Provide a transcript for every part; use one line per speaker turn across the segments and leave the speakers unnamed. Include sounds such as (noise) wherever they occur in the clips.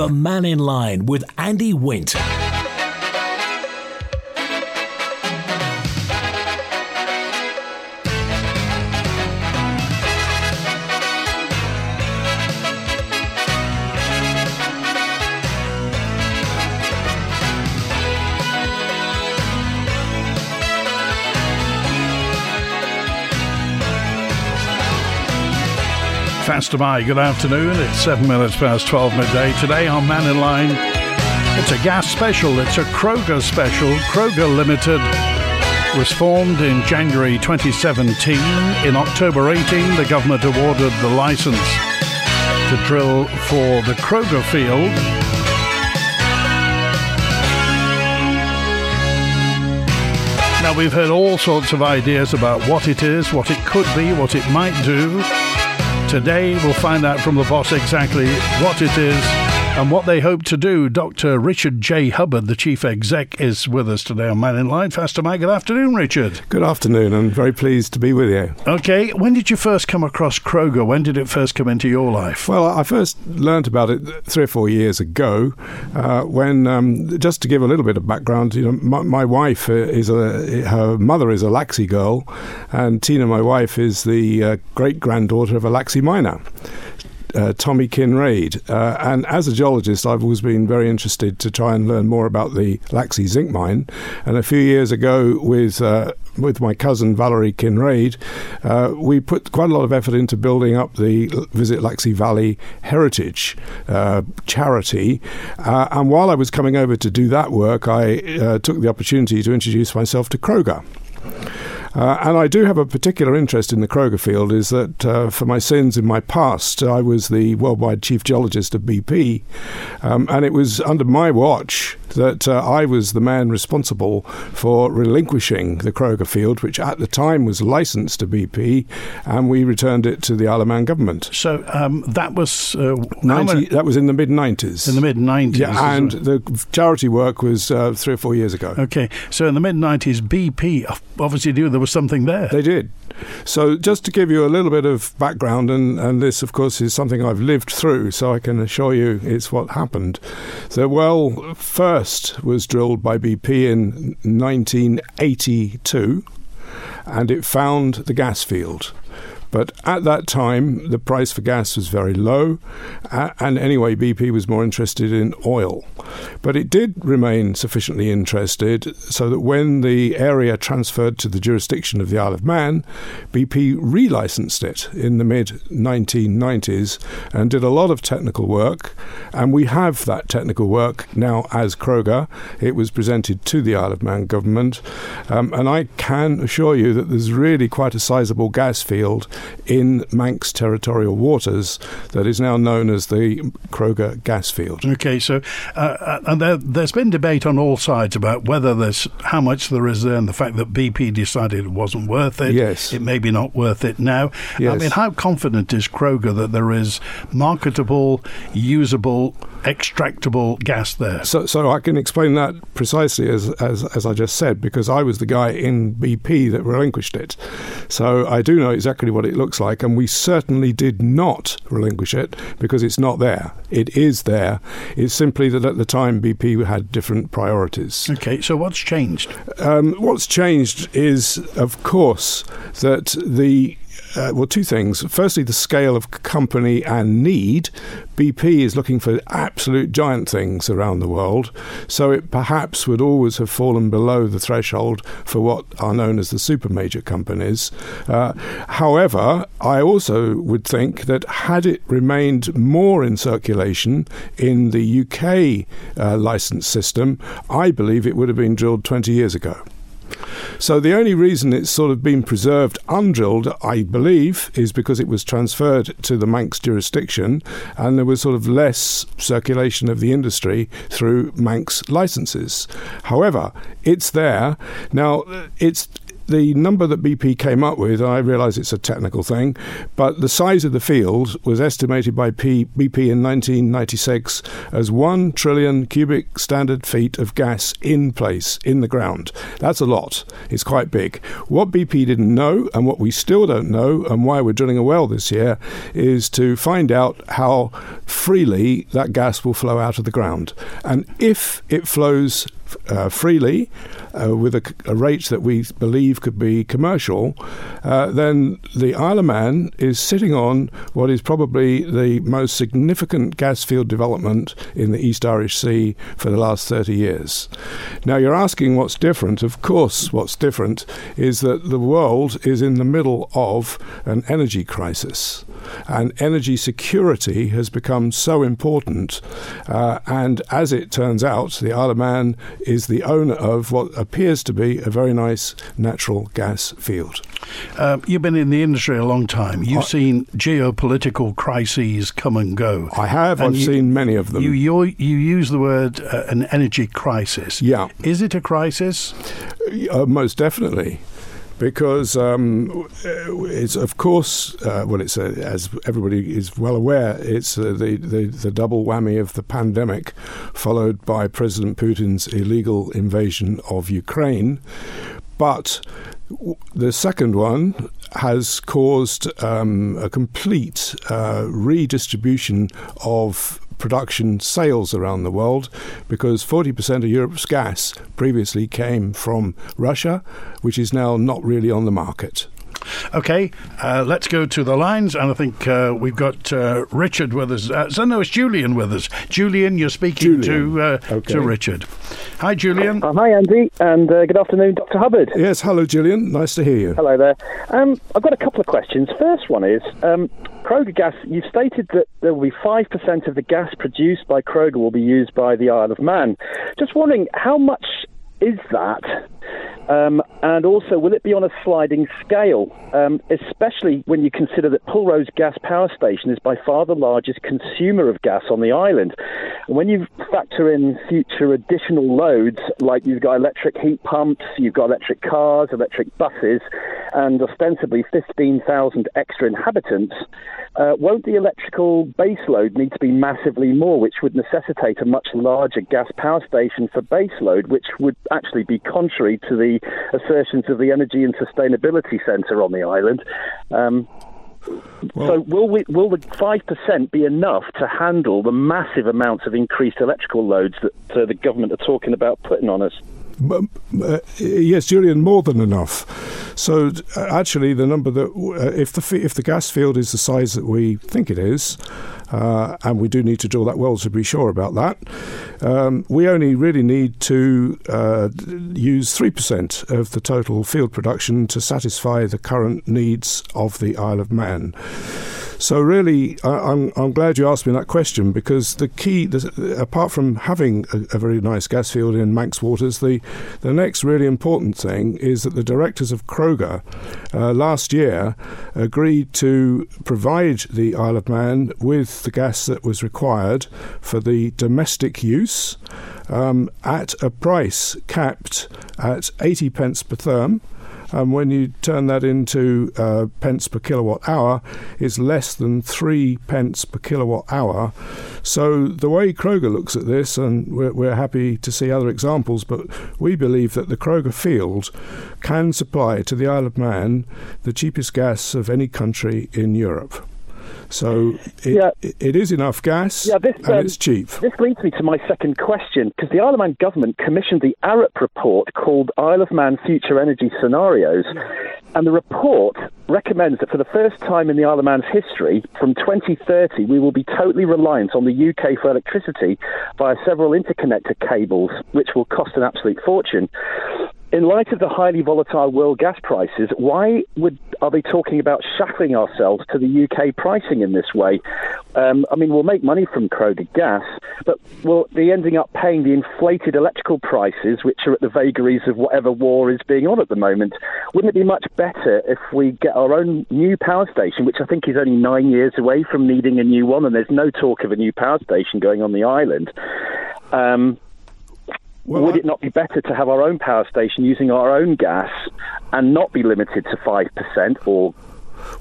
The Mannin Line with Andy Wint.
Faster good afternoon. It's seven minutes past 12 midday. Today on Mannin Line, it's a gas special. It's a Crogga special. Crogga Limited was formed in January 2017. In October 18, the government awarded the license to drill for the Crogga field. Now, we've heard all sorts of ideas about what it is, what it could be, what it might do. Today, we'll find out from the boss exactly what it is and what they hope to do. Dr. Richard J. Hubbard, the chief exec, is with us today on Mannin Line. Fastyr mie, good afternoon, Richard.
Good afternoon. I'm very pleased to be with you.
Okay, when did you first come across Crogga? When did it first come into your life?
Well, I first learnt about it three or four years ago. Uh, when, um, just to give a little bit of background, you know, my, my wife uh, is a her mother is a Laxey girl, and Tina, my wife, is the uh, great granddaughter of a Laxey miner uh, Tommy Kinraid. Uh, and as a geologist, I've always been very interested to try and learn more about the Laxey zinc mine. And a few years ago, with uh, with my cousin Valerie Kinraid, uh, we put quite a lot of effort into building up the Visit Laxey Valley Heritage uh, charity. Uh, and while I was coming over to do that work, I took the opportunity to introduce myself to Crogga. Uh, and I do have a particular interest in the Crogga field, is that uh, for my sins in my past, I was the worldwide chief geologist of BP, um, and it was under my watch that uh, I was the man responsible for relinquishing the Crogga field, which at the time was licensed to BP, and we returned it to the Isle of Man government.
So um, that was uh,
90, that was in the mid 90s.
In the mid 90s.
Yeah, and the charity work was uh, three or four years ago.
Okay, so in the mid 90s, BP obviously knew there was something there.
They did. So, just to give you a little bit of background, and, and this, of course, is something I've lived through, so I can assure you it's what happened. The well first was drilled by BP in 1982, and it found the gas field. But at that time, the price for gas was very low, and anyway, BP was more interested in oil. But it did remain sufficiently interested so that when the area transferred to the jurisdiction of the Isle of Man, BP relicensed it in the mid 1990s and did a lot of technical work. And we have that technical work now as Crogga. It was presented to the Isle of Man government. Um, and I can assure you that there's really quite a sizable gas field in Manx territorial waters that is now known as the Crogga gas field.
Okay, so uh, uh, and there, has been debate on all sides about whether there's how much there is there, and the fact that BP decided it wasn't worth it.
Yes,
it may be not worth it now.
Yes.
I mean, how confident is Crogga that there is marketable, usable extractable gas there.
So, so I can explain that precisely as, as, as I just said, because I was the guy in BP that relinquished it. So I do know exactly what it looks like, and we certainly did not relinquish it because it's not there. It is there. It's simply that at the time BP had different priorities.
Okay, so what's changed?
Um, what's changed is, of course, that the uh, well, two things. Firstly, the scale of company and need. BP is looking for absolute giant things around the world, so it perhaps would always have fallen below the threshold for what are known as the super major companies. Uh, however, I also would think that had it remained more in circulation in the UK uh, license system, I believe it would have been drilled 20 years ago. So the only reason it's sort of been preserved undrilled, I believe, is because it was transferred to the Manx jurisdiction and there was sort of less circulation of the industry through Manx licenses. However, it's there. Now, it's the number that BP came up with, I realise it's a technical thing, but the size of the field was estimated by P, BP in 1996 as 1 trillion cubic standard feet of gas in place, in the ground. That's a lot. It's quite big. What BP didn't know, and what we still don't know, and why we're drilling a well this year, is to find out how freely that gas will flow out of the ground. And if it flows uh, freely uh, with a, a, rate that we believe could be commercial, uh, then the Isle of Man is sitting on what is probably the most significant gas field development in the East Irish Sea for the last 30 years. Now, you're asking what's different. Of course, what's different is that the world is in the middle of an energy crisis, and energy security has become so important. Uh, and as it turns out, the Isle of Man is the owner of what appears to be a very nice natural gas field.
Uh, you've been in the industry a long time. You've I, seen geopolitical crises come and go.
I have. I've you, seen many of them.
You you, you use the word uh, an energy crisis.
Yeah.
Is it a crisis?
Uh, most definitely because um, it's of course uh, well it's a, as everybody is well aware it's uh, the, the, the double whammy of the pandemic followed by President Putin's illegal invasion of Ukraine. But the second one has caused um, a complete uh, redistribution of production sales around the world because 40% of Europe's gas previously came from Russia, which is now not really on the market.
Okay, uh, let's go to the lines, and I think uh, we've got uh, Richard with us. Uh, so no, it's Julian with us. Julian, you're speaking Julian. to uh, okay. to Richard. Hi, Julian.
Uh, hi, Andy, and good afternoon, Dr. Hubbard.
Yes, hello, Julian. Nice to hear you.
Hello there. Um, I've got a couple of questions. First one is um, Crogga Gas. You've stated that there will be five percent of the gas produced by Crogga will be used by the Isle of Man. Just wondering how much is that? Um, and also, will it be on a sliding scale, um, especially when you consider that Pulrose Gas Power Station is by far the largest consumer of gas on the island? And when you factor in future additional loads, like you've got electric heat pumps, you've got electric cars, electric buses, and ostensibly 15,000 extra inhabitants, uh, won't the electrical baseload need to be massively more, which would necessitate a much larger gas power station for baseload, which would actually be contrary to the assertions of the Energy and Sustainability Centre on the island. Um, well, so will we, will the five percent be enough to handle the massive amounts of increased electrical loads that uh, the government are talking about putting on us?
Uh, yes, Julian, more than enough. So uh, actually, the number that uh, if the if the gas field is the size that we think it is, uh, and we do need to drill that well to be sure about that. Um, we only really need to uh, use 3% of the total field production to satisfy the current needs of the Isle of Man. So really, I, am I'm, I'm glad you asked me that question because the key, the, apart from having a, a, very nice gas field in Manx waters, the the next really important thing is that the directors of Crogga uh, last year agreed to provide the Isle of Man with the gas that was required for the domestic use um, at a price capped at 80 pence per therm and when you turn that into uh, pence per kilowatt hour, it's less than three pence per kilowatt hour. So the way Crogga looks at this, and we're, we're happy to see other examples, but we believe that the Crogga field can supply to the Isle of Man the cheapest gas of any country in Europe. So it, yeah. it is enough gas yeah, this, and um, it's cheap.
This leads me to my second question because the Isle of Man government commissioned the Arup report called Isle of Man Future Energy Scenarios. And the report recommends that for the first time in the Isle of Man's history, from 2030, we will be totally reliant on the UK for electricity via several interconnector cables, which will cost an absolute fortune in light of the highly volatile world gas prices, why would are they talking about shackling ourselves to the UK pricing in this way? Um, I mean, we'll make money from Crogga gas, but we'll be ending up paying the inflated electrical prices, which are at the vagaries of whatever war is being on at the moment. Wouldn't it be much better if we get our own new power station, which I think is only nine years away from needing a new one, and there's no talk of a new power station going on the island? Um, well, would I... it not be better to have our own power station using our own gas and not be limited to 5% or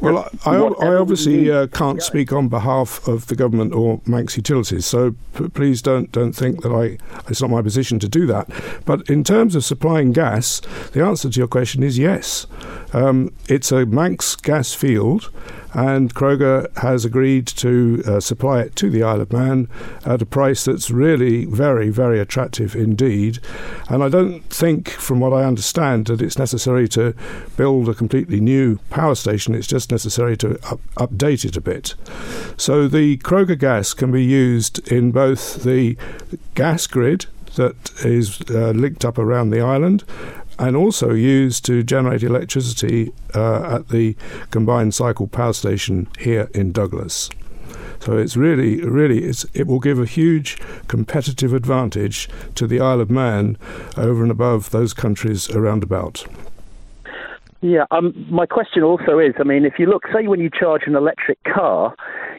well, I, I, obviously uh, can't speak on behalf of the government or Manx Utilities, so p- please don't don't think that I it's not my position to do that. But in terms of supplying gas, the answer to your question is yes. Um, it's a Manx gas field, and Crogga has agreed to uh, supply it to the Isle of Man at a price that's really very, very attractive indeed. And I don't think, from what I understand, that it's necessary to build a completely new power station. It's just necessary to up- update it a bit. So the Crogga gas can be used in both the gas grid that is uh, linked up around the island and also used to generate electricity uh, at the combined cycle power station here in Douglas. So it's really, really, it's, it will give a huge competitive advantage to the Isle of Man over and above those countries around about.
Yeah, um, my question also is I mean, if you look, say, when you charge an electric car,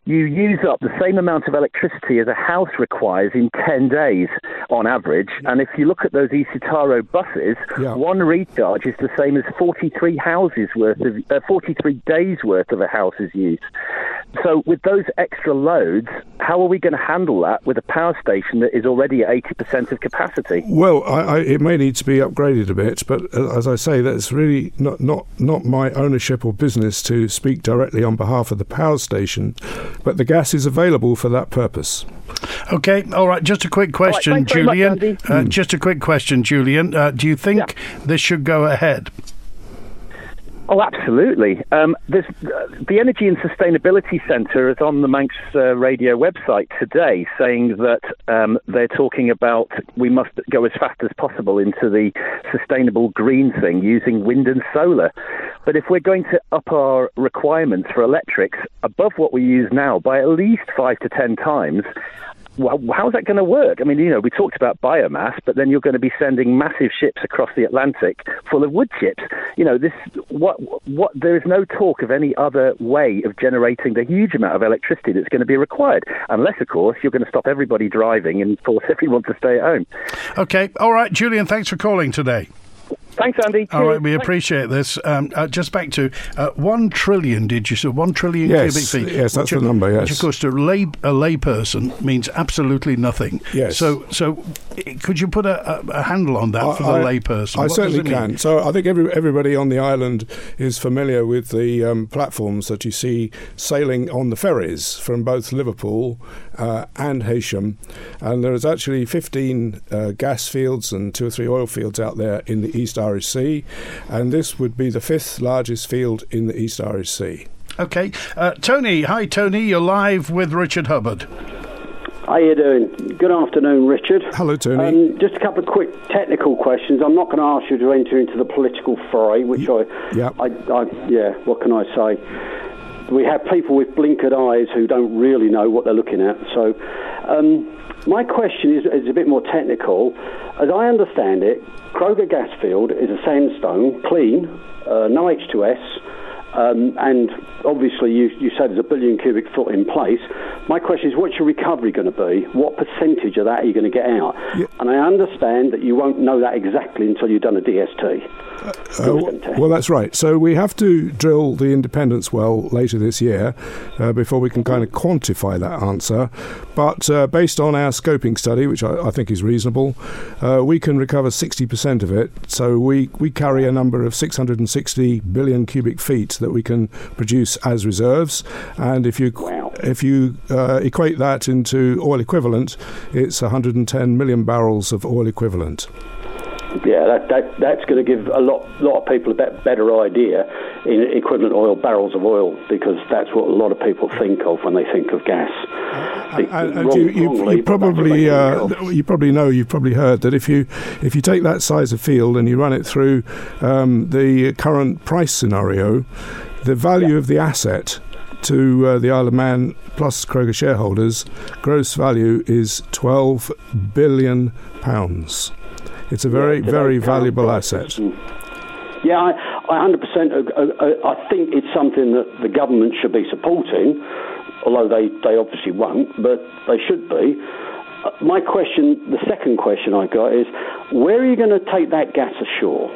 you use up the same amount of electricity as a house requires in 10 days on average. And if you look at those Isotaro buses, yeah. one recharge is the same as 43 houses worth of, uh, 43 days worth of a house's use. So with those extra loads, how are we going to handle that with a power station that is already at 80% of capacity?
Well, I, I, it may need to be upgraded a bit, but uh, as I say, that's really not, not, not my ownership or business to speak directly on behalf of the power station but the gas is available for that purpose.
Okay, all right. Just a quick question, right, Julian. Much, uh, mm. Just a quick question, Julian. Uh, do you think yeah. this should go ahead?
Oh, absolutely. Um, uh, the Energy and Sustainability Centre is on the Manx uh, Radio website today saying that um, they're talking about we must go as fast as possible into the sustainable green thing using wind and solar. But if we're going to up our requirements for electrics above what we use now by at least five to ten times, well, how's that going to work? I mean, you know, we talked about biomass, but then you're going to be sending massive ships across the Atlantic full of wood chips. You know, this what what there is no talk of any other way of generating the huge amount of electricity that's going to be required, unless, of course, you're going to stop everybody driving and force (laughs) everyone to stay at home.
Okay, all right, Julian. Thanks for calling today.
Thanks, Andy.
All right, we appreciate this. Um, uh, just back to uh, one trillion. Did you say one trillion
yes,
cubic
feet? Yes, that's which, the number. Yes,
which of course to a lay a layperson means absolutely nothing.
Yes.
So, so could you put a, a, a handle on that I, for the layperson?
I what certainly can. So, I think every, everybody on the island is familiar with the um, platforms that you see sailing on the ferries from both Liverpool uh, and Heysham, and there is actually 15 uh, gas fields and two or three oil fields out there in the East Irish Sea, and this would be the fifth largest field in the East Irish Sea.
Okay, uh, Tony. Hi, Tony. You're live with Richard Hubbard.
How are you doing? Good afternoon, Richard.
Hello, Tony.
Um, just a couple of quick technical questions. I'm not going to ask you to enter into the political fray, which y- I,
yeah,
I, I, yeah. What can I say? we have people with blinkered eyes who don't really know what they're looking at. So, um, my question is, is, a bit more technical. As I understand it, Crogga Gasfield is a sandstone, clean, uh, no H2S, um, and obviously, you, you said there's a billion cubic foot in place. My question is, what's your recovery going to be? What percentage of that are you going to get out? Yeah. And I understand that you won't know that exactly until you've done a DST.
Uh, uh, well, that's right. So we have to drill the Independence well later this year uh, before we can kind of quantify that answer. But uh, based on our scoping study, which I, I think is reasonable, uh, we can recover 60% of it. So we, we carry a number of 660 billion cubic feet that we can produce as reserves. And if you wow. if you uh, equate that into oil equivalent, it's 110 million barrels of oil equivalent.
Yeah, that, that that's going to give a lot lot of people a better idea in equivalent oil barrels of oil because that's what a lot of people think of when they think of gas.
Uh, wrong, you, you, you probably uh, you probably know you've probably heard that if you if you take that size of field and you run it through um, the current price scenario, the value yeah. of the asset to uh, the Isle of Man plus Crogga shareholders, gross value is 12 billion pounds. It's a very, yeah, very valuable asset.
Yeah, I, I 100%. Uh, I think it's something that the government should be supporting, although they, they obviously won't, but they should be. Uh, my question, the second question I got is, where are you going to take that gas ashore?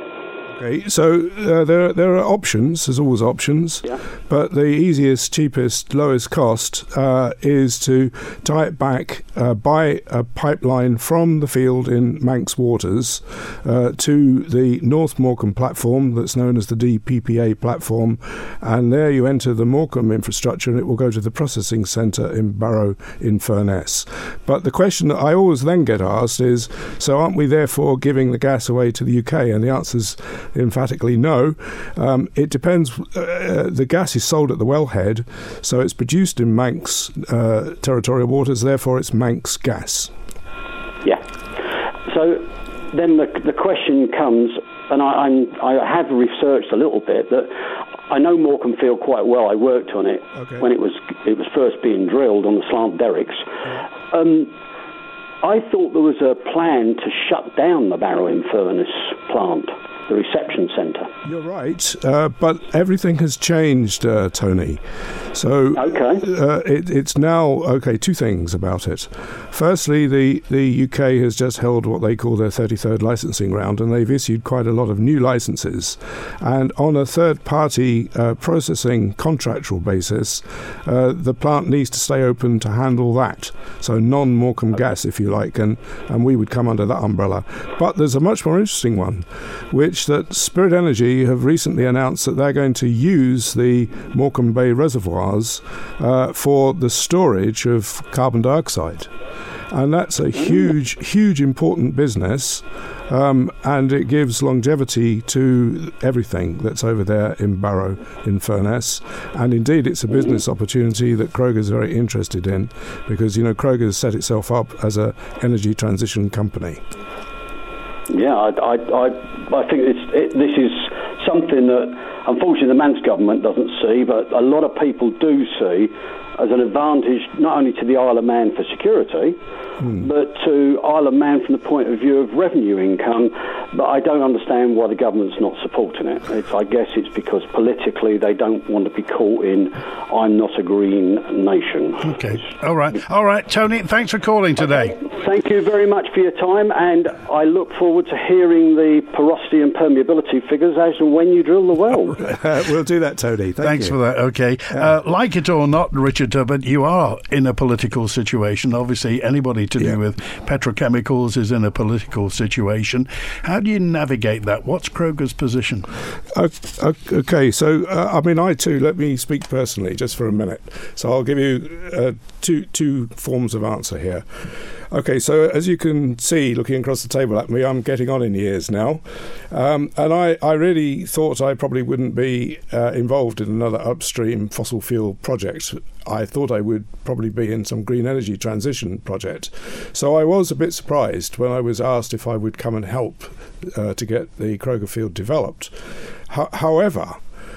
Okay, so uh, there there are options. There's always options,
Yeah.
but the easiest, cheapest, lowest cost uh, is to tie it back, uh, buy a pipeline from the field in Manx Waters uh, to the North Morecambe platform, that's known as the DPPA platform, and there you enter the Morecambe infrastructure, and it will go to the processing centre in Barrow in Furness. But the question that I always then get asked is, so aren't we therefore giving the gas away to the UK? And the answer is emphatically no. Um, it depends. Uh, the gas is sold at the wellhead, so it's produced in Manx uh, territorial waters, therefore it's Manx gas.
Yeah. So then the, the question comes, and I, I'm, I have researched a little bit that I know Morecambe Field quite well. I worked on it
Okay.
when it was it was first being drilled on the slant derricks. Um, I thought there was a plan to shut down the Barrowing Furnace plant, the reception centre.
You're right, uh, but everything has changed, uh, Tony. So
Okay.
uh, it, it's now okay. Two things about it. Firstly, the the UK has just held what they call their 33rd licensing round, and they've issued quite a lot of new licenses. And on a third-party uh, processing contractual basis, uh, the plant needs to stay open to handle that. So non-Morecambe gas, if you like, and and we would come under that umbrella. But there's a much more interesting one, which that Spirit Energy have recently announced that they're going to use the Morecambe Bay reservoirs uh, for the storage of carbon dioxide. And that's a huge, huge, important business, um, and it gives longevity to everything that's over there in Barrow, in Furness. And indeed, it's a business opportunity that Crogga's very interested in, because you know Crogga's set itself up as an energy transition company.
Yeah, I, I, I, I think it, this is something that unfortunately the Manx government doesn't see, but a lot of people do see as an advantage not only to the Isle of Man for security, but to Isle of Man from the point of view of revenue income. But I don't understand why the government's not supporting it. It's, I guess it's because politically they don't want to be caught in "I'm not a green nation."
Okay. All right. All right, Tony, thanks for calling today.
Thank you very much for your time, and I look forward to hearing the porosity and permeability figures as and when you drill the well.
Uh, (laughs) we'll do that, Tony. Thank
Thanks
you.
for that. Okay. Uh, like it or not, Richard Hubbard, you are in a political situation. Obviously, anybody to
Yeah.
do with petrochemicals is in a political situation. How do you navigate that? What's Crogga's position?
Okay, so uh, I mean, I too. Let me speak personally, just for a minute. So I'll give you uh, two two forms of answer here. Okay, so as you can see, looking across the table at me, I'm getting on in years now, um, and I, I really thought I probably wouldn't be uh, involved in another upstream fossil fuel project. I thought I would probably be in some green energy transition project. So I was a bit surprised when I was asked if I would come and help uh, to get the Crogga field developed. Ho- however,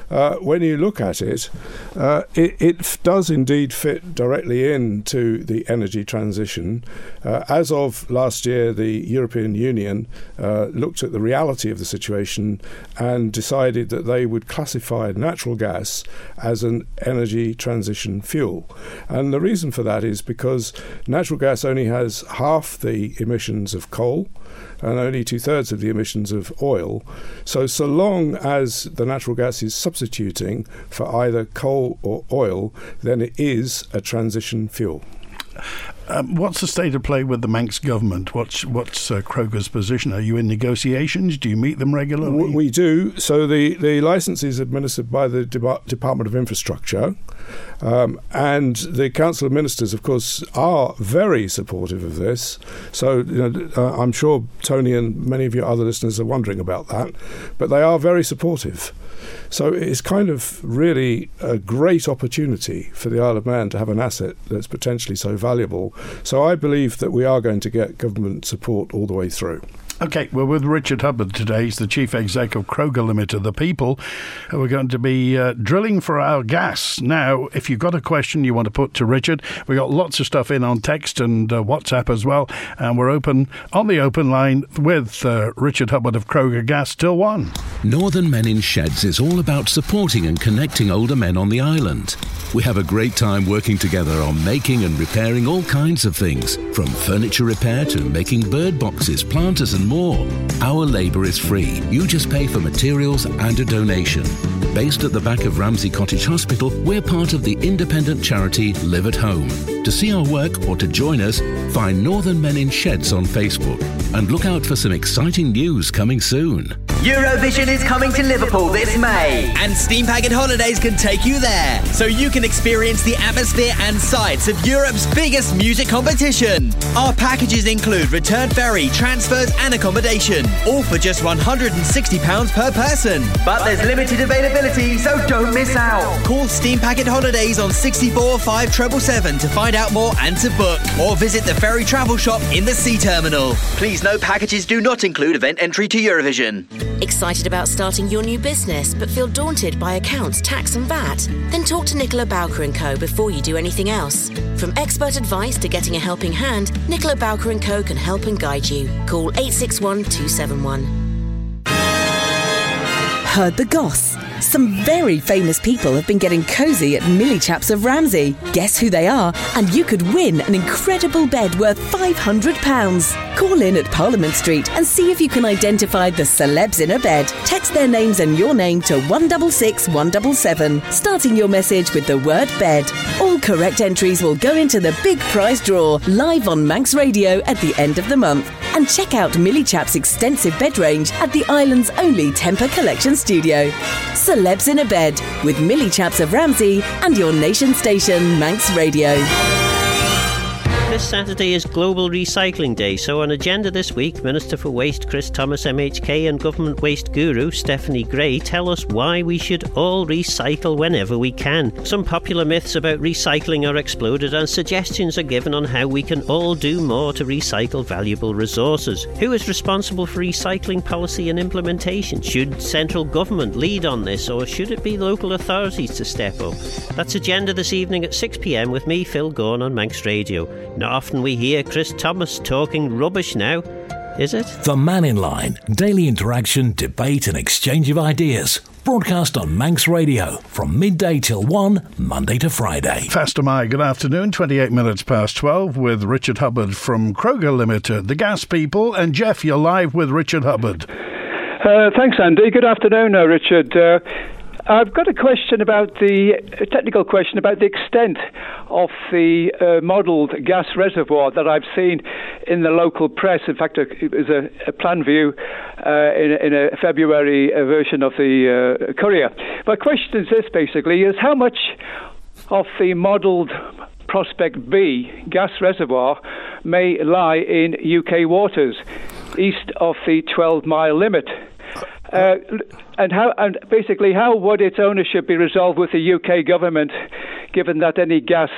uh, when you look at it, uh, it, it does indeed fit directly into the energy transition. Uh, as of last year, the European Union uh, looked at the reality of the situation and decided that they would classify natural gas as an energy transition fuel. And the reason for that is because natural gas only has half the emissions of coal and only two thirds of the emissions of oil. So, so long as the natural gas is substituting for either coal or oil, then it is a transition fuel.
Um, what's the state of play with the Manx government? What's what's uh, Crogga's position? Are you in negotiations? Do you meet them regularly?
We do. So the, the license is administered by the Department of Infrastructure. Um, and the Council of Ministers, of course, are very supportive of this. So you know, uh, I'm sure Tony and many of your other listeners are wondering about that. But they are very supportive. So it's kind of really a great opportunity for the Isle of Man to have an asset that's potentially so valuable. So I believe that we are going to get government support all the way through.
Okay, we're with Richard Hubbard today. He's the chief exec of Crogga Limited, the people who are going to be uh, drilling for our gas. Now, if you've got a question you want to put to Richard, we've got lots of stuff in on text and uh, WhatsApp as well. And we're open on the open line with uh, Richard Hubbard of Crogga Gas till one.
Northern Men in Sheds is all about supporting and connecting older men on the island. We have a great time working together on making and repairing all kinds of things, from furniture repair to making bird boxes, planters, and more. Our labour is free. You just pay for materials and a donation. Based at the back of Ramsey Cottage Hospital, we're part of the independent charity Live at Home. To see our work or to join us, find Northern Men in Sheds on Facebook and look out for some exciting news coming soon.
Eurovision is coming to Liverpool this May,
and Steam Packet Holidays can take you there, so you can experience the atmosphere and sights of Europe's biggest music competition. Our packages include return ferry, transfers, and accommodation, all for just £160 per person.
But there's limited availability, so don't miss out.
Call Steam Packet Holidays on 64 5777 to find out more and to book, or visit the ferry travel shop in the sea terminal. Please note packages do not include event entry to Eurovision.
Excited about starting your new business but feel daunted by accounts, tax and VAT? Then talk to Nicola Bowker & Co. before you do anything else. From expert advice to getting a helping hand, Nicola Bowker & Co. can help and guide you. Call 861 271.
Heard the goss. Some very famous people have been getting cozy at Millie Chaps of Ramsey. Guess who they are? And you could win an incredible bed worth £500. Call in at Parliament Street and see if you can identify the celebs in a bed. Text their names and your name to 166 177, starting your message with the word bed. All correct entries will go into the big prize draw live on Manx Radio at the end of the month. And check out Millie Chap's extensive bed range at the island's only Tempur Collection studio. Celebs in a Bed with Millie Chaps of Ramsey and your nation station, Manx Radio.
This Saturday is Global Recycling Day, so on agenda this week, Minister for Waste Chris Thomas MHK and Government Waste Guru Stephanie Gray tell us why we should all recycle whenever we can. Some popular myths about recycling are exploded and suggestions are given on how we can all do more to recycle valuable resources. Who is responsible for recycling policy and implementation? Should central government lead on this or should it be local authorities to step up? That's agenda this evening at 6pm with me, Phil Gawne on Manx Radio. Not often we hear Chris Thomas talking rubbish now, is it?
The Mannin Line, daily interaction, debate, and exchange of ideas. Broadcast on Manx Radio from midday till 1, Monday to Friday.
Fastyr mie, good afternoon. 28 minutes past 12 with Richard Hubbard from Crogga Limited, the gas people. And Jeff, you're live with Richard Hubbard.
Uh, thanks, Andy. Good afternoon, uh, Richard. Uh, I've got a question about the technical question about the extent of the uh, modelled gas reservoir that I've seen in the local press. In fact, it was a, a plan view uh, in, in, a February uh, version of the uh, Courier. My question is this basically: is how much of the modelled Prospect B gas reservoir may lie in UK waters east of the 12 mile limit? Uh, and how and basically how would its ownership be resolved with the UK government, given that any gas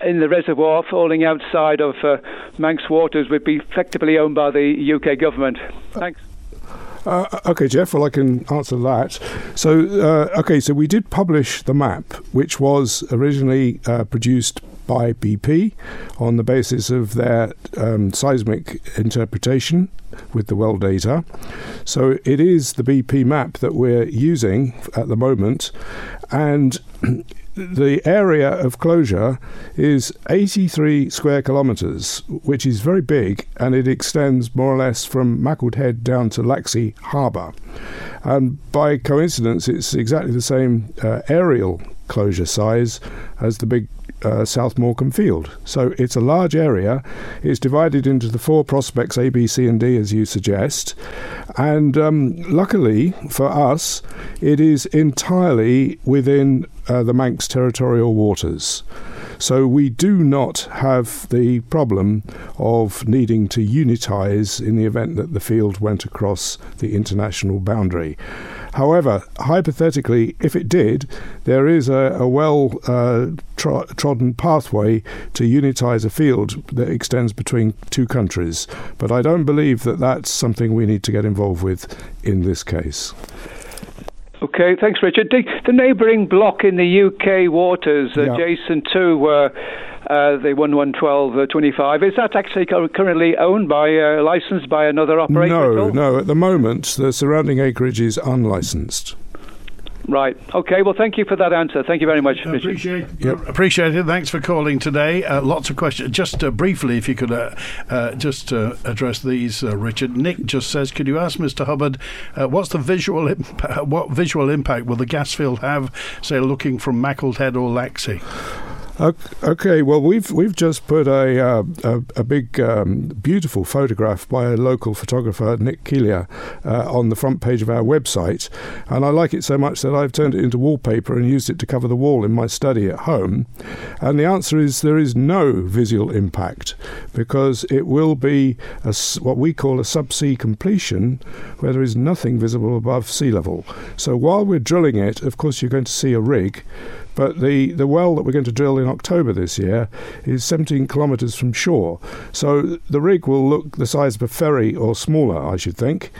in the reservoir falling outside of uh, Manx waters would be effectively owned by the UK government? Thanks.
Uh, okay, Jeff. Well, I can answer that. So, uh, okay, so we did publish the map, which was originally uh, produced by BP on the basis of their um, seismic interpretation with the well data. So it is the BP map that we're using at the moment, and (clears throat) the area of closure is 83 square kilometres, which is very big, and it extends more or less from Maughold Head down to Laxey Harbour. And by coincidence, it's exactly the same uh, aerial closure size as the big uh, South Morecambe Field. So it's a large area. It's divided into the four prospects A, B, C, and D, as you suggest. And um, luckily for us, it is entirely within uh, the Manx territorial waters. So we do not have the problem of needing to unitize in the event that the field went across the international boundary. However, hypothetically, if it did, there is a, a well uh, tro- trodden pathway to unitize a field that extends between two countries. But I don't believe that that's something we need to get involved with in this case.
Okay, thanks, Richard. The, the neighbouring block in the UK waters, uh, yeah. adjacent to uh, uh, the 111225, is that actually currently owned by, uh, licensed by another operator?
No, no. At the moment, the surrounding acreage is unlicensed.
Right. Okay. Well, thank you for that answer. Thank you very much.
Richard. Appreciate, yep. appreciate it. Thanks for calling today. Uh, lots of questions. Just uh, briefly, if you could uh, uh just uh, address these, uh, Richard. Nick just says, could you ask Mr. Hubbard what's the visual imp- (laughs) what visual impact will the gas field have, say, looking from Maughold Head or Laxey?
Okay, well we've we've just put a uh, a, a, big um, beautiful photograph by a local photographer Nick Keelia uh, on the front page of our website, and I like it so much that I've turned it into wallpaper and used it to cover the wall in my study at home. And the answer is there is no visual impact because it will be a, what we call a subsea completion, where there is nothing visible above sea level. So while we're drilling it, of course you're going to see a rig but the, the well that we're going to drill in October this year is 17 kilometres from shore. So the rig will look the size of a ferry or smaller, I should think.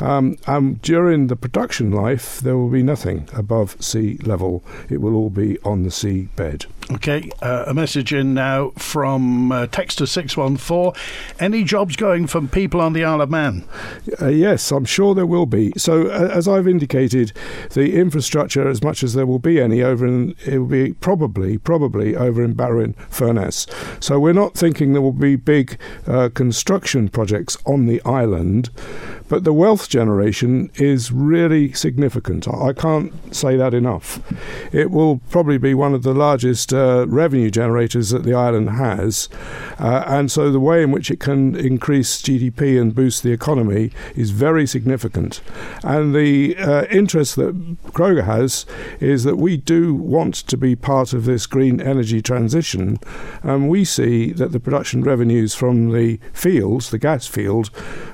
Um, and during the production life, there will be nothing above sea level. It will all be on the sea bed.
Okay, uh, a message in now from uh, Texter 614. Any jobs going from people on the Isle of Man?
Uh, yes, I'm sure there will be. So, uh, as I've indicated, the infrastructure, as much as there will be any over in, it will be probably, probably over in Barrow in Furness. So, we're not thinking there will be big uh, construction projects on the island. But the wealth generation is really significant. I can't say that enough. It will probably be one of the largest uh, revenue generators that the island has. Uh, and so the way in which it can increase GDP and boost the economy is very significant. And the uh, interest that Crogga has is that we do want to be part of this green energy transition. And we see that the production revenues from the fields, the gas field,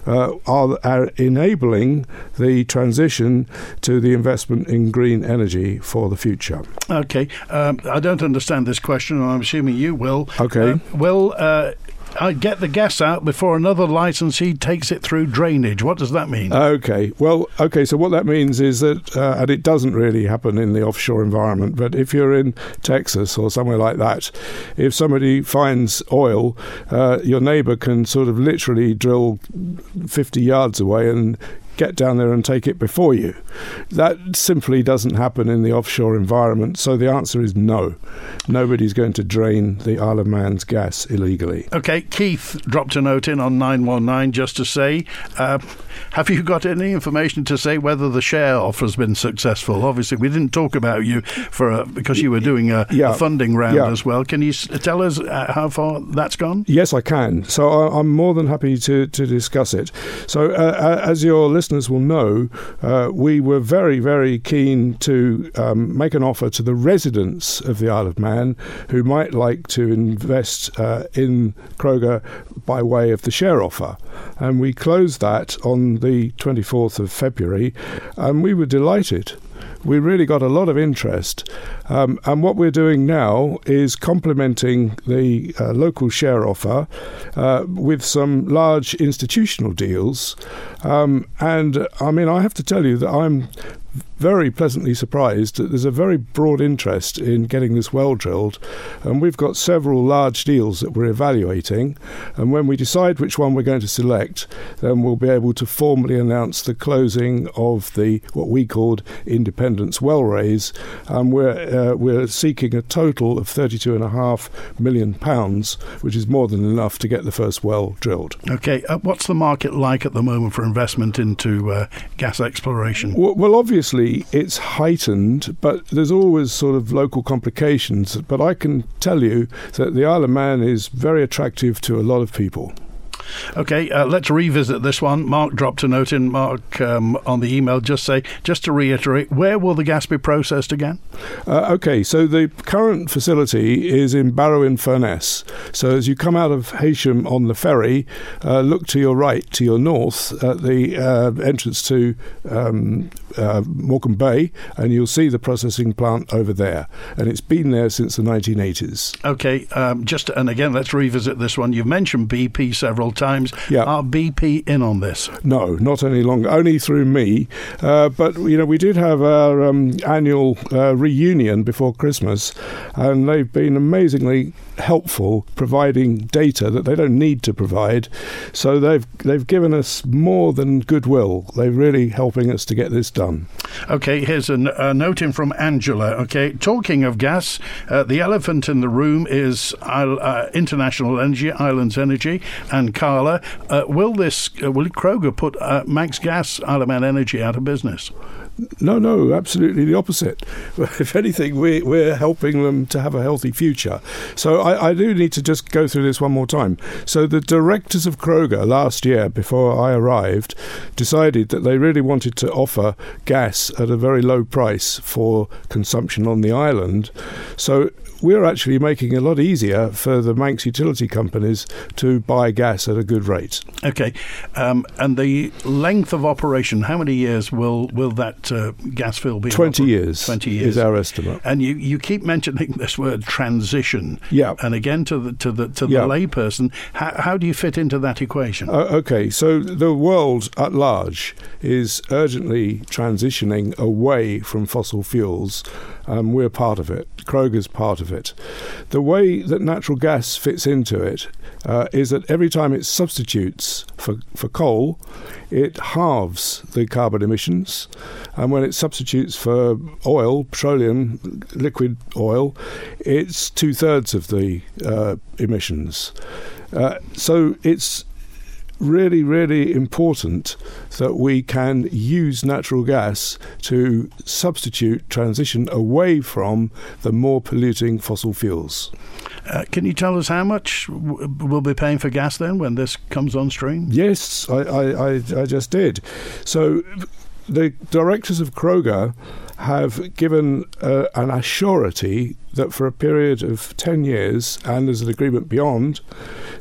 uh, are, are enabling the transition to the investment in green energy for the future.
Okay. Um, I don't understand this question, and I'm assuming you will.
Okay.
Uh, will uh, I get the gas out before another licensee takes it through drainage. What does that mean?
Okay, well, okay, so what that means is that, uh, and it doesn't really happen in the offshore environment, but if you're in Texas or somewhere like that, if somebody finds oil, uh, your neighbour can sort of literally drill 50 yards away and get down there and take it before you. That simply doesn't happen in the offshore environment. So the answer is no. Nobody's going to drain the Isle of Man's gas illegally.
Okay, Keith dropped a note in on 919 just to say, uh, have you got any information to say whether the share offer has been successful? Obviously, we didn't talk about you for a, because you were doing a, yeah. a funding round yeah. as well. Can you tell us uh, how far that's gone?
Yes, I can. So I'm more than happy to, to discuss it. So, uh, as your listener listeners will know, uh, we were very, very keen to um, make an offer to the residents of the Isle of Man who might like to invest uh, in Crogga by way of the share offer. And we closed that on the 24th of February, and we were delighted we really got a lot of interest. Um, and what we're doing now is complementing the uh, local share offer uh, with some large institutional deals. Um, and I mean, I have to tell you that I'm very pleasantly surprised that there's a very broad interest in getting this well drilled, and we've got several large deals that we're evaluating. And when we decide which one we're going to select, then we'll be able to formally announce the closing of the what we called Independence Well Raise. And we're uh, we're seeking a total of thirty-two and a half million pounds, which is more than enough to get the first well drilled.
Okay, uh, what's the market like at the moment for investment into uh, gas exploration?
Well, well obviously it's heightened, but there's always sort of local complications. But I can tell you that the Isle of Man is very attractive to a lot of people.
Okay, uh, let's revisit this one. Mark dropped a note in, Mark, um, on the email. Just say, just to reiterate, where will the gas be processed again?
Uh, okay, so the current facility is in Barrow in Furness. So as you come out of Heysham on the ferry, uh, look to your right, to your north, at the uh, entrance to um, uh, Morecambe Bay, and you'll see the processing plant over there. And it's been there since the 1980s.
Okay, um, just and again, let's revisit this one. You've mentioned BP several Times.
Yeah.
Are BP in on this?
No, not any longer. Only through me. Uh, but you know, we did have our um, annual uh, reunion before Christmas, and they've been amazingly helpful providing data that they don't need to provide. So they've they've given us more than goodwill. They're really helping us to get this done.
Okay, here's a, n- a note in from Angela. Okay, talking of gas, uh, the elephant in the room is Isle- uh, International Energy, Islands Energy, and Carla. Uh, will this uh, will Crogga put uh, Manx Gas, Isle of Man Energy out of business?
No, no, absolutely the opposite. (laughs) If anything, we, we're helping them to have a healthy future. So I, I do need to just go through this one more time. So the directors of Crogga last year, before I arrived, decided that they really wanted to offer gas at a very low price for consumption on the island. So we're actually making it a lot easier for the Manx utility companies to buy gas at a good rate.
Okay, um, and the length of operation, how many years will will that uh, gas fill be?
20
oper-
years
Twenty years
is our estimate.
And you, you keep mentioning (laughs) this word transition.
Yeah.
And again to the to the to
Yeah.
the layperson, how, how do you fit into that equation?
Uh, okay, so the world at large is urgently transitioning away from fossil fuels. Um, we're part of it. Crogga's part of it. The way that natural gas fits into it uh, is that every time it substitutes for, for coal, it halves the carbon emissions. And when it substitutes for oil, petroleum, liquid oil, it's two thirds of the uh, emissions. Uh, so it's really, really important that we can use natural gas to substitute transition away from the more polluting fossil fuels.
Uh, can you tell us how much w- we'll be paying for gas then when this comes on stream?
Yes, I, I, I, I just did. So the directors of Crogga have given uh, an assurity that for a period of 10 years, and there's an agreement beyond,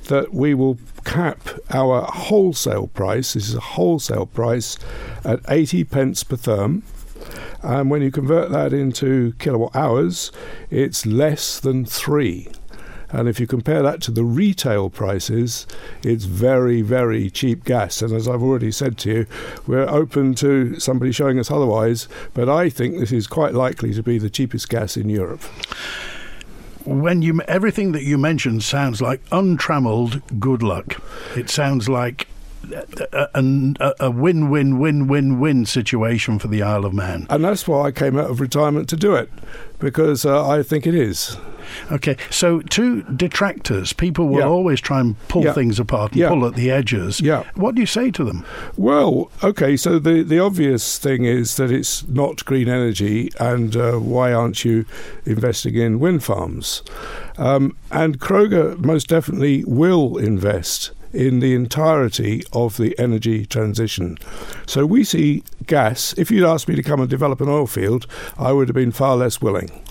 that we will cap our wholesale price, this is a wholesale price, at 80 pence per therm. And when you convert that into kilowatt hours, it's less than three. And if you compare that to the retail prices, it's very, very cheap gas. And as I've already said to you, we're open to somebody showing us otherwise, but I think this is quite likely to be the cheapest gas in Europe.
When you everything that you mentioned sounds like untrammeled good luck. It sounds like a, a, a win-win-win-win-win situation for the Isle of Man.
And that's why I came out of retirement to do it, because uh, I think it is.
Okay, so to detractors, people will
Yeah.
always try and pull
Yeah.
things apart and
Yeah.
pull at the edges.
Yeah.
What do you say to them?
Well, okay, so the, the obvious thing is that it's not green energy, and uh, why aren't you investing in wind farms? Um, and Crogga most definitely will invest in the entirety of the energy transition. So we see gas. If you'd asked me to come and develop an oil field, I would have been far less willing.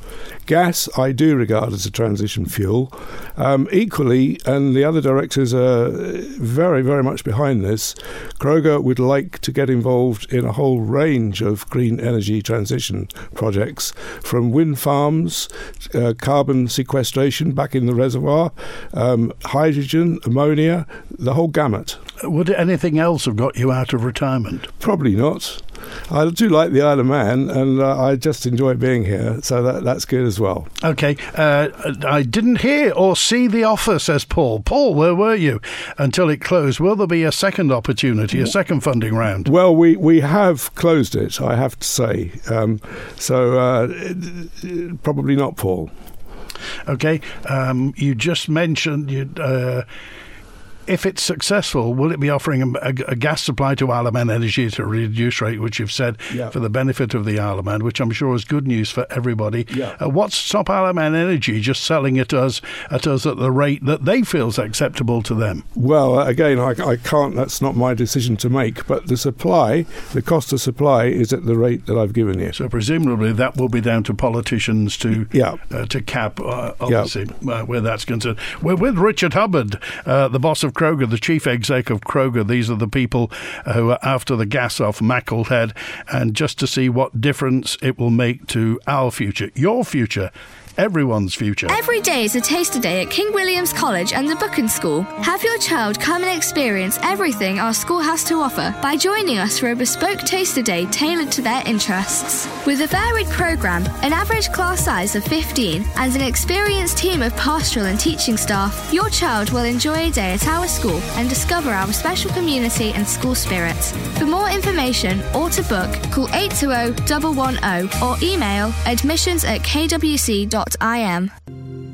Gas, I do regard as a transition fuel. Um, equally, and the other directors are very, very much behind this, Crogga would like to get involved in a whole range of green energy transition projects from wind farms, uh, carbon sequestration back in the reservoir, um, hydrogen, ammonia, the whole gamut.
Would anything else have got you out of retirement?
Probably not. I do like the Isle of Man, and uh, I just enjoy being here, so that, that's good as well.
Okay, uh, I didn't hear or see the offer, says Paul. Paul, where were you until it closed? Will there be a second opportunity, a second funding round?
Well, we, we have closed it, I have to say. Um, so uh, probably not, Paul.
Okay, um, you just mentioned you. Uh, if it's successful, will it be offering a, a, a gas supply to Isle of Man Energy at a reduced rate, which you've said
Yeah.
for the benefit of the Isle of Man, which I'm sure is good news for everybody?
Yeah.
Uh, what's stop Isle of Man Energy just selling it us at us at the rate that they feel is acceptable to them?
Well, again, I, I can't, that's not my decision to make, but the supply, the cost of supply is at the rate that I've given you.
So presumably that will be down to politicians to
Yeah.
uh, to cap, uh, obviously, uh, where that's concerned. We're with Richard Hubbard, uh, the boss of Crogga, the chief exec of Crogga. These are the people who are after the gas off Maughold Head, and just to see what difference it will make to our future, your future. Everyone's future.
Every day is a taster day at King William's College and the Buchan School. Have your child come and experience everything our school has to offer by joining us for a bespoke taster day tailored to their interests. With a varied programme, an average class size of 15, and an experienced team of pastoral and teaching staff, your child will enjoy a day at our school and discover our special community and school spirit. For more information or to book, call 820 110 or email admissions at kwc.im.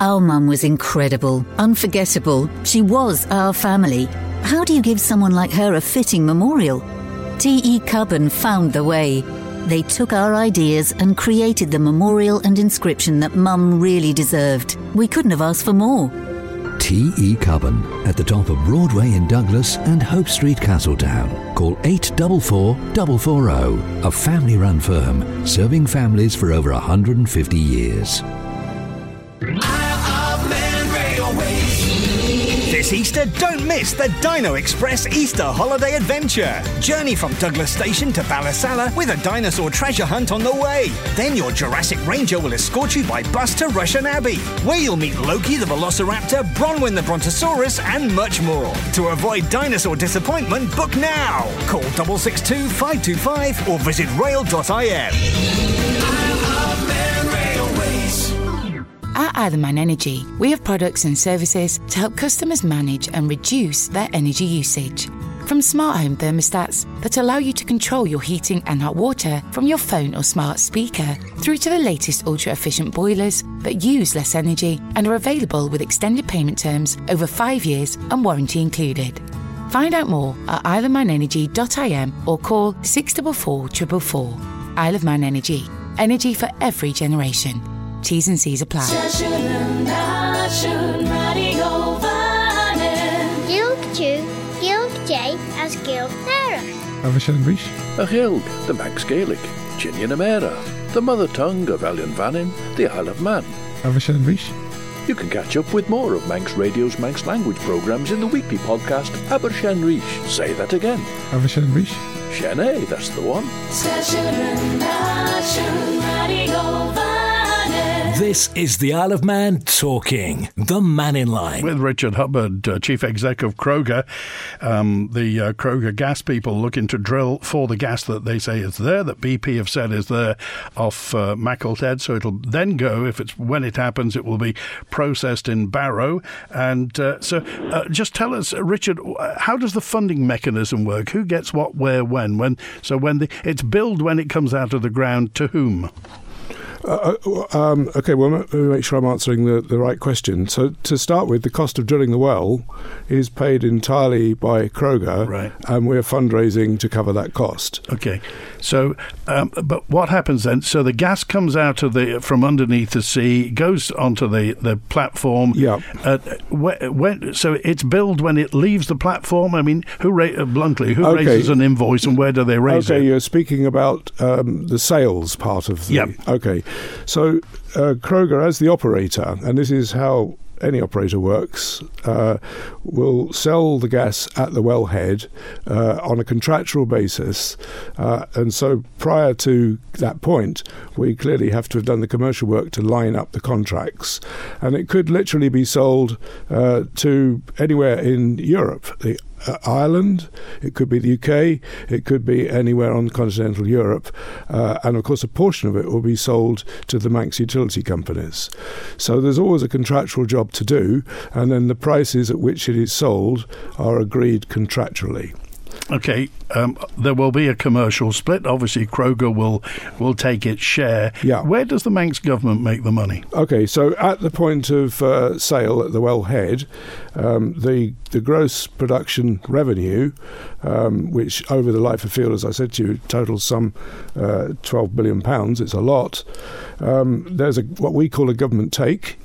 Our mum was incredible, unforgettable. She was our family. How do you give someone like her a fitting memorial? T.E. Cubbon found the way. They took our ideas and created the memorial and inscription that Mum really deserved. We couldn't have asked for more.
T.E. Cubbon at the top of Broadway in Douglas and Hope Street, Castletown. Call 844 440, a family run firm serving families for over 150 years.
This Easter, don't miss the Dino Express Easter Holiday Adventure. Journey from Douglas Station to Ballasalla with a dinosaur treasure hunt on the way. Then your Jurassic Ranger will escort you by bus to Rushen Abbey, where you'll meet Loki the Velociraptor, Bronwyn the Brontosaurus, and much more. To avoid dinosaur disappointment, book now. Call 662 525 or visit rail.im.
At Isleman Energy, we have products and services to help customers manage and reduce their energy usage. From smart home thermostats that allow you to control your heating and hot water from your phone or smart speaker, through to the latest ultra efficient boilers that use less energy and are available with extended payment terms over five years and warranty included. Find out more at isleofmanenergy.im or call 644 444. Isle of Man Energy. Energy for every generation. T's and C's apply.
Gilg Jew, Gilg J as Gilg Sarah.
Avashan Rish. A Gilg, the Manx Gaelic, Ginian Amera, the mother tongue of Ellan Vannin, the Isle of Man.
Avashan Rish.
You can catch up with more of Manx Radio's Manx language programs in the weekly podcast Abershan Rish. Say that again.
Avashan Rish.
Shene, that's the one.
This is the Isle of Man talking, the Mannin Line.
With Richard Hubbard, uh, Chief Exec of Crogga. um, the uh, Crogga gas people looking to drill for the gas that they say is there, that BP have said is there off uh. So it'll then go, if it's when it happens, it will be processed in Barrow. And uh, so uh, just tell us, Richard, how does the funding mechanism work? Who gets what, where, when? When So when the, it's billed when it comes out of the ground, to whom?
Uh, um, okay, well, let me make sure I'm answering the, the right question. So, to start with, the cost of drilling the well is paid entirely by Crogga,
right.
and we're fundraising to cover that cost.
Okay, so um, but what happens then? So the gas comes out of the from underneath the sea, goes onto the, the platform.
Yeah.
Uh, when, when, so it's billed when it leaves the platform. I mean, who ra- uh, bluntly, who
Okay.
raises an invoice and where do they raise
okay,
it?
you're speaking about um, the sales part of the.
Yep.
Okay, so uh, Crogga, as the operator, and this is how any operator works, uh, will sell the gas at the wellhead uh, on a contractual basis. Uh, and so prior to that point, we clearly have to have done the commercial work to line up the contracts. And it could literally be sold uh, to anywhere in Europe. The Ireland, it could be the UK, it could be anywhere on continental Europe, uh, and of course, a portion of it will be sold to the Manx utility companies. So there's always a contractual job to do, and then the prices at which it is sold are agreed contractually.
Okay, um, there will be a commercial split. Obviously, Crogga will will take its share.
Yeah.
Where does the Manx government make the money?
Okay, so at the point of uh, sale at the wellhead, um, the the gross production revenue, um, which over the life of field, as I said to you, totals some uh, 12 billion pounds. It's a lot. Um, there's a what we call a government take.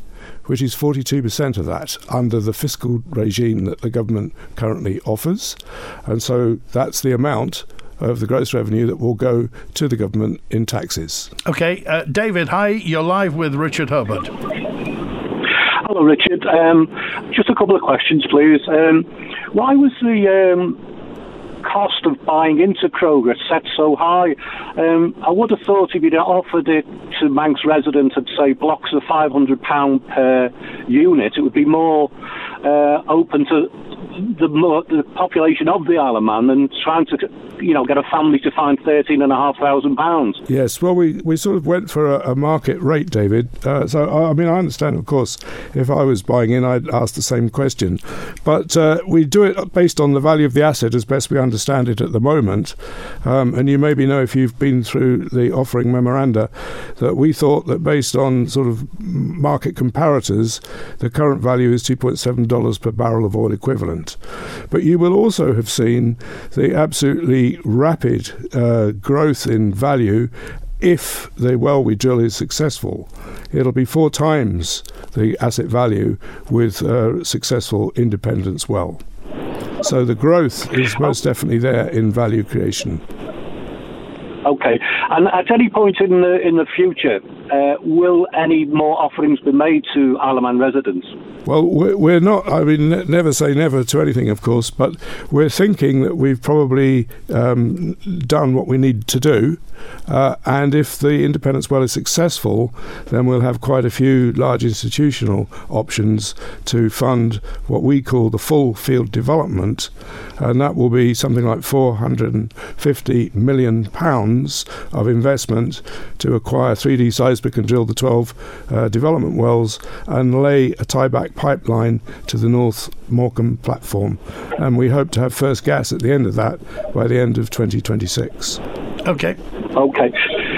Which is 42% of that under the fiscal regime that the government currently offers. And so that's the amount of the gross revenue that will go to the government in taxes.
Okay, uh, David, hi. You're live with Richard Herbert.
Hello, Richard. Um, just a couple of questions, please. Um, why was the um, cost of buying into Crogga set so high. Um, I would have thought if you'd offered it to Manx residents at, say, blocks of £500 per unit, it would be more uh, open to the, the population of the Isle of Man and trying to, you know, get a family to find thirteen and a half thousand pounds.
Yes, well, we, we sort of went for a, a market rate, David. Uh, so, I mean, I understand, of course, if I was buying in, I'd ask the same question. But uh, we do it based on the value of the asset as best we understand it at the moment. Um, and you maybe know if you've been through the offering memoranda that we thought that based on sort of market comparators, the current value is $2.7 per barrel of oil equivalent. But you will also have seen the absolutely rapid uh, growth in value if the well we drill is successful, it'll be four times the asset value with a successful independence well. So the growth is most definitely there in value creation.
Okay, and at any point in the in the future, uh, will any more offerings be made to Isle of Man residents?
Well, we're not. I mean, never say never to anything, of course, but we're thinking that we've probably um, done what we need to do. Uh, and if the independence well is successful, then we'll have quite a few large institutional options to fund what we call the full field development, and that will be something like 450 million pounds of investment to acquire 3D seismic and drill the 12 uh, development wells and lay a tieback pipeline to the North Morecambe platform. And we hope to have first gas at the end of that by the end of 2026.
Okay.
Okay.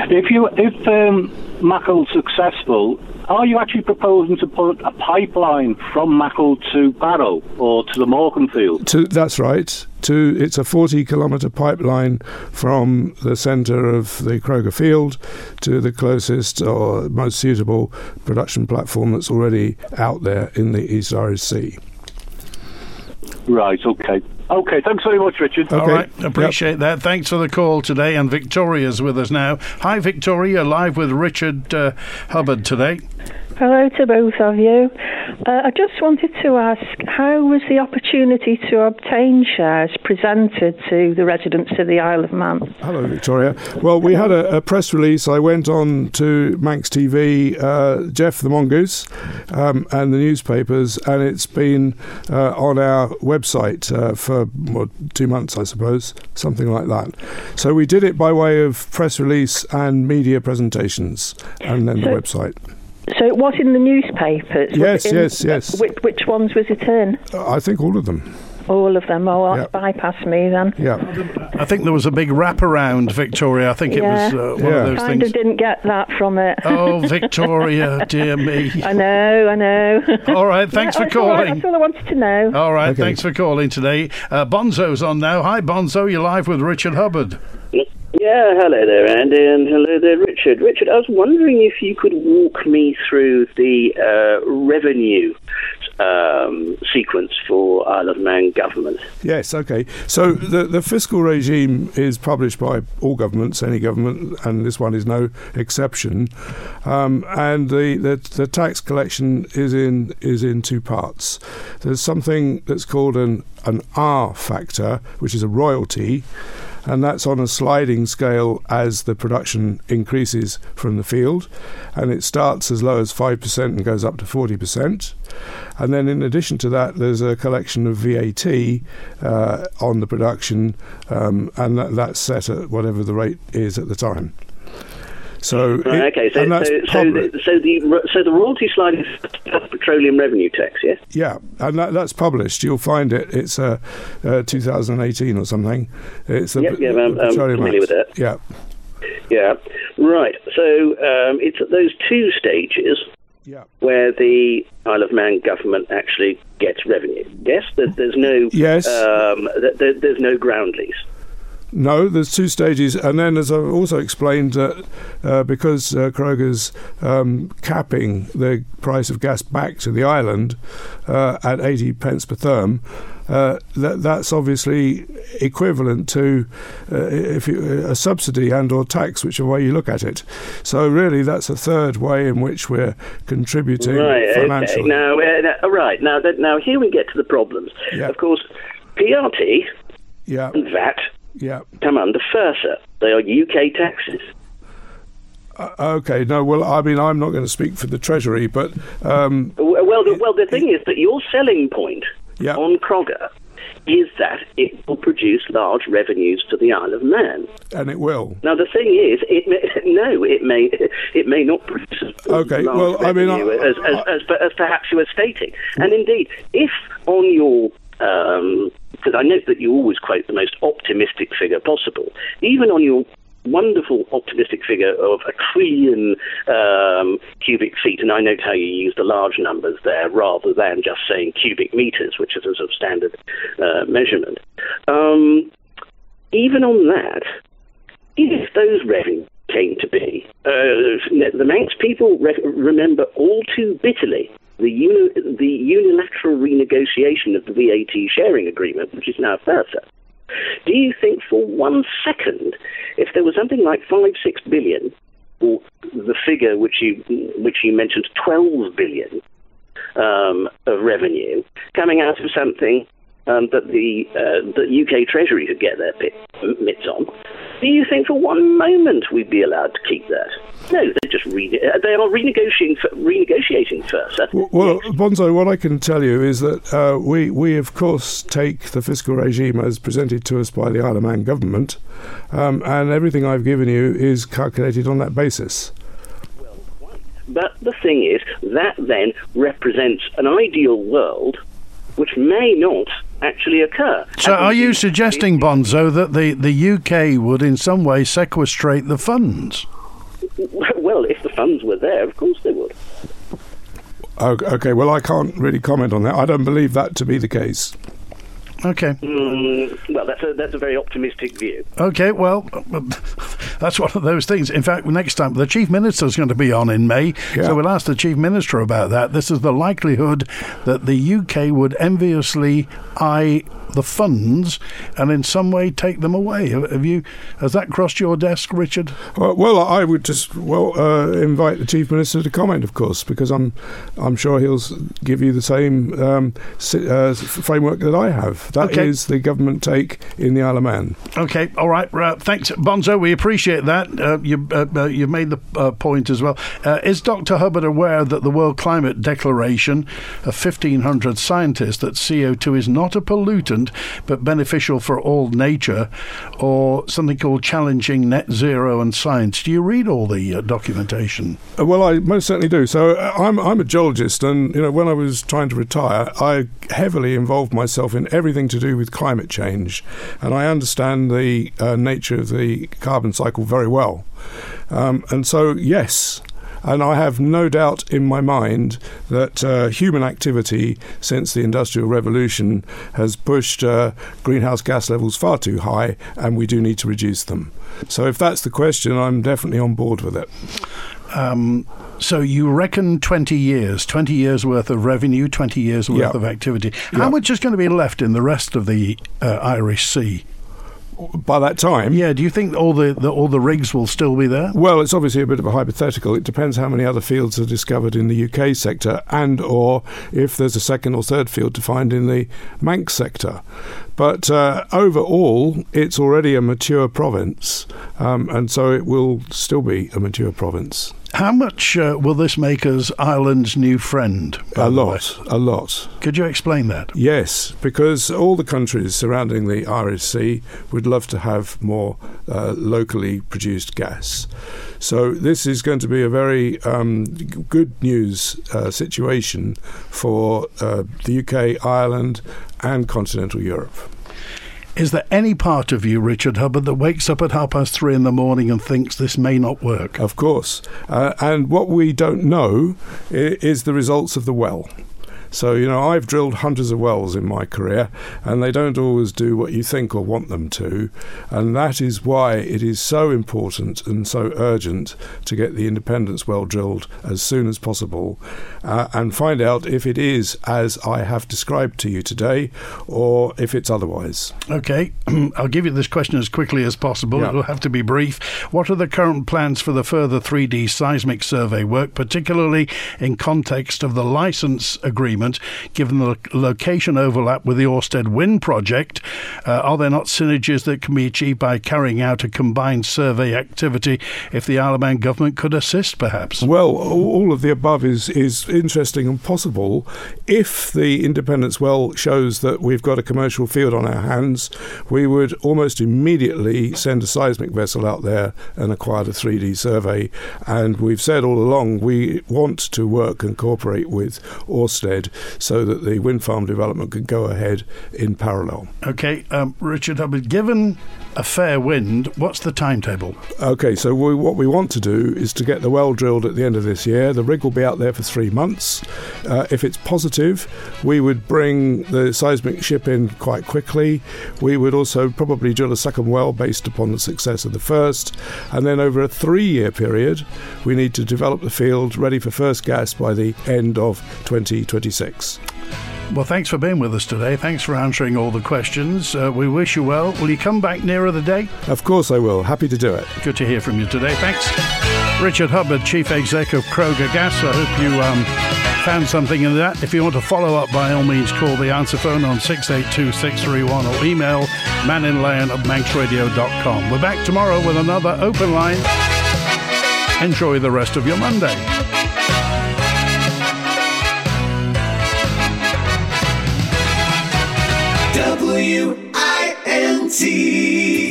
If you if um, Maughold's successful, are you actually proposing to put a pipeline from Maughold to Barrow or to the Morecambe field?
To, that's right. To it's a 40 kilometre pipeline from the centre of the Crogga field to the closest or most suitable production platform that's already out there in the East Irish Sea.
Right. Okay. Okay, thanks very much, Richard.
Okay. All right, appreciate yep. that. Thanks for the call today. And Victoria's with us now. Hi, Victoria, live with Richard uh, Hubbard today.
Hello to both of you. Uh, I just wanted to ask how was the opportunity to obtain shares presented to the residents of the Isle of Man?
Hello, Victoria. Well, we had a, a press release. I went on to Manx TV, uh, Jeff the Mongoose, um, and the newspapers, and it's been uh, on our website uh, for what, two months, I suppose, something like that. So we did it by way of press release and media presentations, and then so, the website.
So it was in the newspapers.
Yes,
in,
yes, yes.
Which, which, ones was it in?
I think all of them.
All of them. Oh, that's yep. bypassed me then.
Yeah.
I think there was a big wraparound, Victoria. I think
yeah.
it was uh, one
yeah.
of those
kind
things.
of didn't get that from it.
Oh, (laughs) Victoria, dear me.
I know, I know.
All right, thanks
yeah,
for calling.
All right, that's all I wanted to know.
All right, okay. thanks for calling today. Uh, Bonzo's on now. Hi, Bonzo. You're live with Richard Hubbard.
Yeah, hello there, Andy, and hello there, Richard. Richard, I was wondering if you could walk me through the uh, revenue um, sequence for Isle of Man government.
Yes, okay. So the, the fiscal regime is published by all governments, any government, and this one is no exception. Um, and the, the, the tax collection is in is in two parts. There's something that's called an an R factor, which is a royalty and that's on a sliding scale as the production increases from the field. And it starts as low as 5% and goes up to 40%. And then, in addition to that, there's a collection of VAT uh, on the production, um, and that, that's set at whatever the rate is at the time. So
right, okay, so, so, so, the, so the so the royalty slide is petroleum revenue tax, yes?
Yeah, and that, that's published. You'll find it. It's uh, uh 2018 or something. It's a,
yep, yeah, I'm, I'm familiar with that.
Yeah.
Yeah, right. So um, it's at those two stages
yeah.
where the Isle of Man government actually gets revenue. Yes, there's, there's no
yes.
Um, there, there's no ground lease.
No, there's two stages, and then as I've also explained, uh, uh, because uh, Crogga's um, capping the price of gas back to the island uh, at 80 pence per therm, uh, that that's obviously equivalent to uh, if you, a subsidy and or tax, whichever way you look at it. So really, that's a third way in which we're contributing
right,
financially.
Okay. Now, now, right now, that, now here we get to the problems.
Yeah.
Of course, PRT
yeah.
and VAT
Yeah.
come under FIRSA. They are UK taxes.
Uh, okay. No. Well, I mean, I'm not going to speak for the Treasury, but um,
Well, the, well, the thing is that your selling point
Yeah.
on Crogga is that it will produce large revenues to the Isle of Man.
and it will.
Now the thing is, it may, (laughs) no, it may (laughs) it may not produce
Okay,
large
well, I mean, I-
as, as, as, as perhaps you were stating. And indeed, if on your because I note that you always quote the most optimistic figure possible, even on your wonderful optimistic figure of a trillion um, cubic feet, and I note how you use the large numbers there rather than just saying cubic meters, which is a sort of standard uh, measurement. Um, even on that, if those revenues came to be, uh, the Manx people re- remember all too bitterly the, uni- the unilateral renegotiation of the VAT sharing agreement, which is now FIRSA. Do you think for one second, if there was something like five, six billion, or the figure which you which you mentioned, twelve billion um, of revenue coming out of something um, that the uh, the UK Treasury could get their bit, mitts on, do you think for one moment we'd be allowed to keep that? No, they're just re- uh, they are renegotiating renegotiating first.
Well, Bonzo, what I can tell you is that uh, we, we of course take the fiscal regime as presented to us by the Isle of Man government, um, and everything I've given you is calculated on that basis.
But the thing is, that then represents an ideal world which may not actually occur.
So, are you suggesting, Bonzo, that the, the UK would in some way sequestrate the funds? (laughs)
Well, if the funds were there, of course they would.
Okay, well, I can't really comment on that. I don't believe that to be the case.
Okay.
Mm, well, that's a that's a very optimistic view.
Okay, well, (laughs) that's one of those things. In fact, next time the chief minister is going to be on in May, so we'll ask the chief minister about that. This is the likelihood that the UK would enviously eye the funds and in some way take them away. Have you? Has that crossed your desk, Richard?
Well, well I would just well uh, invite the chief minister to comment, of course, because I'm I'm sure he'll give you the same um, uh, framework that I have. That is
Okay.
the government take in the Isle of Man.
Okay, all right. Uh, thanks, Bonzo. We appreciate that. Uh, you, uh, uh, you've made the uh, point as well. Uh, is Dr. Hubbard aware that the World Climate Declaration of 1,500 scientists that CO2 is not a pollutant but beneficial for all nature, or something called challenging net zero and science? Do you read all the uh, documentation?
Uh, Well, I most certainly do. So uh, I'm I'm a geologist, and you know when I was trying to retire, I heavily involved myself in everything to do with climate change, and I understand the uh, nature of the carbon cycle very well. Um, and so, yes. And I have no doubt in my mind that uh, human activity since the Industrial Revolution has pushed uh, greenhouse gas levels far too high, and we do need to reduce them. So, if that's the question, I'm definitely on board with it.
Um, so you reckon 20 years, 20 years worth of revenue, 20 years worth
Yeah.
of activity. How
Yeah.
much is going to be left in the rest of the uh, Irish Sea?
By that time,
yeah. Do you think all the, the all the rigs will still be there?
Well, it's obviously a bit of a hypothetical. It depends how many other fields are discovered in the UK sector, and or if there's a second or third field to find in the Manx sector. But uh, overall, it's already a mature province, um, and so it will still be a mature province.
How much uh, will this make us Ireland's new friend?
A lot, a lot.
Could you explain that?
Yes, because all the countries surrounding the Irish Sea would love to have more uh, locally produced gas. So this is going to be a very um, good news uh, situation for uh, the UK, Ireland, and continental Europe.
Is there any part of you, Richard Hubbard, that wakes up at half past three in the morning and thinks this may not work?
Of course. Uh, and what we don't know is the results of the well. So, you know, I've drilled hundreds of wells in my career, and they don't always do what you think or want them to. And that is why it is so important and so urgent to get the Independence well drilled as soon as possible uh, and find out if it is as I have described to you today or if it's otherwise.
Okay, (clears throat) I'll give you this question as quickly as possible.
Yeah.
It'll have to be brief. What are the current plans for the further 3D seismic survey work, particularly in context of the license agreement agreement, given the location overlap with the Orsted wind project? Uh, are there not synergies that can be achieved by carrying out a combined survey activity if the Isle of Man government could assist, perhaps?
Well, all of the above is, is interesting and possible if the Independence Well shows that we've got a commercial field on our hands. We would almost immediately send a seismic vessel out there and acquire the 3D survey. And we've said all along we want to work and cooperate with Orsted so that the wind farm development can go ahead in parallel.
Okay, um, Richard Hubbard, given a fair wind, what's the timetable?
Okay, so we, what we want to do is to get the well drilled at the end of this year. The rig will be out there for three months. Uh, if it's positive, we would bring the seismic ship in quite quickly. We would also probably drill a second well based upon the success of the first. And then over a three year period, we need to develop the field ready for first gas by the end of 2026.
Well, thanks for being with us today. Thanks for answering all the questions. Uh, we wish you well. Will you come back nearer the day?
Of course I will. Happy to do it.
Good to hear from you today. Thanks. Richard Hubbard, Chief Exec of Crogga Gas. I hope you um, found something in that. If you want to follow up, by all means, call the answer phone on 682 631 or email maninlion at manxradio.com. We're back tomorrow with another open line. Enjoy the rest of your Monday.
W I N T.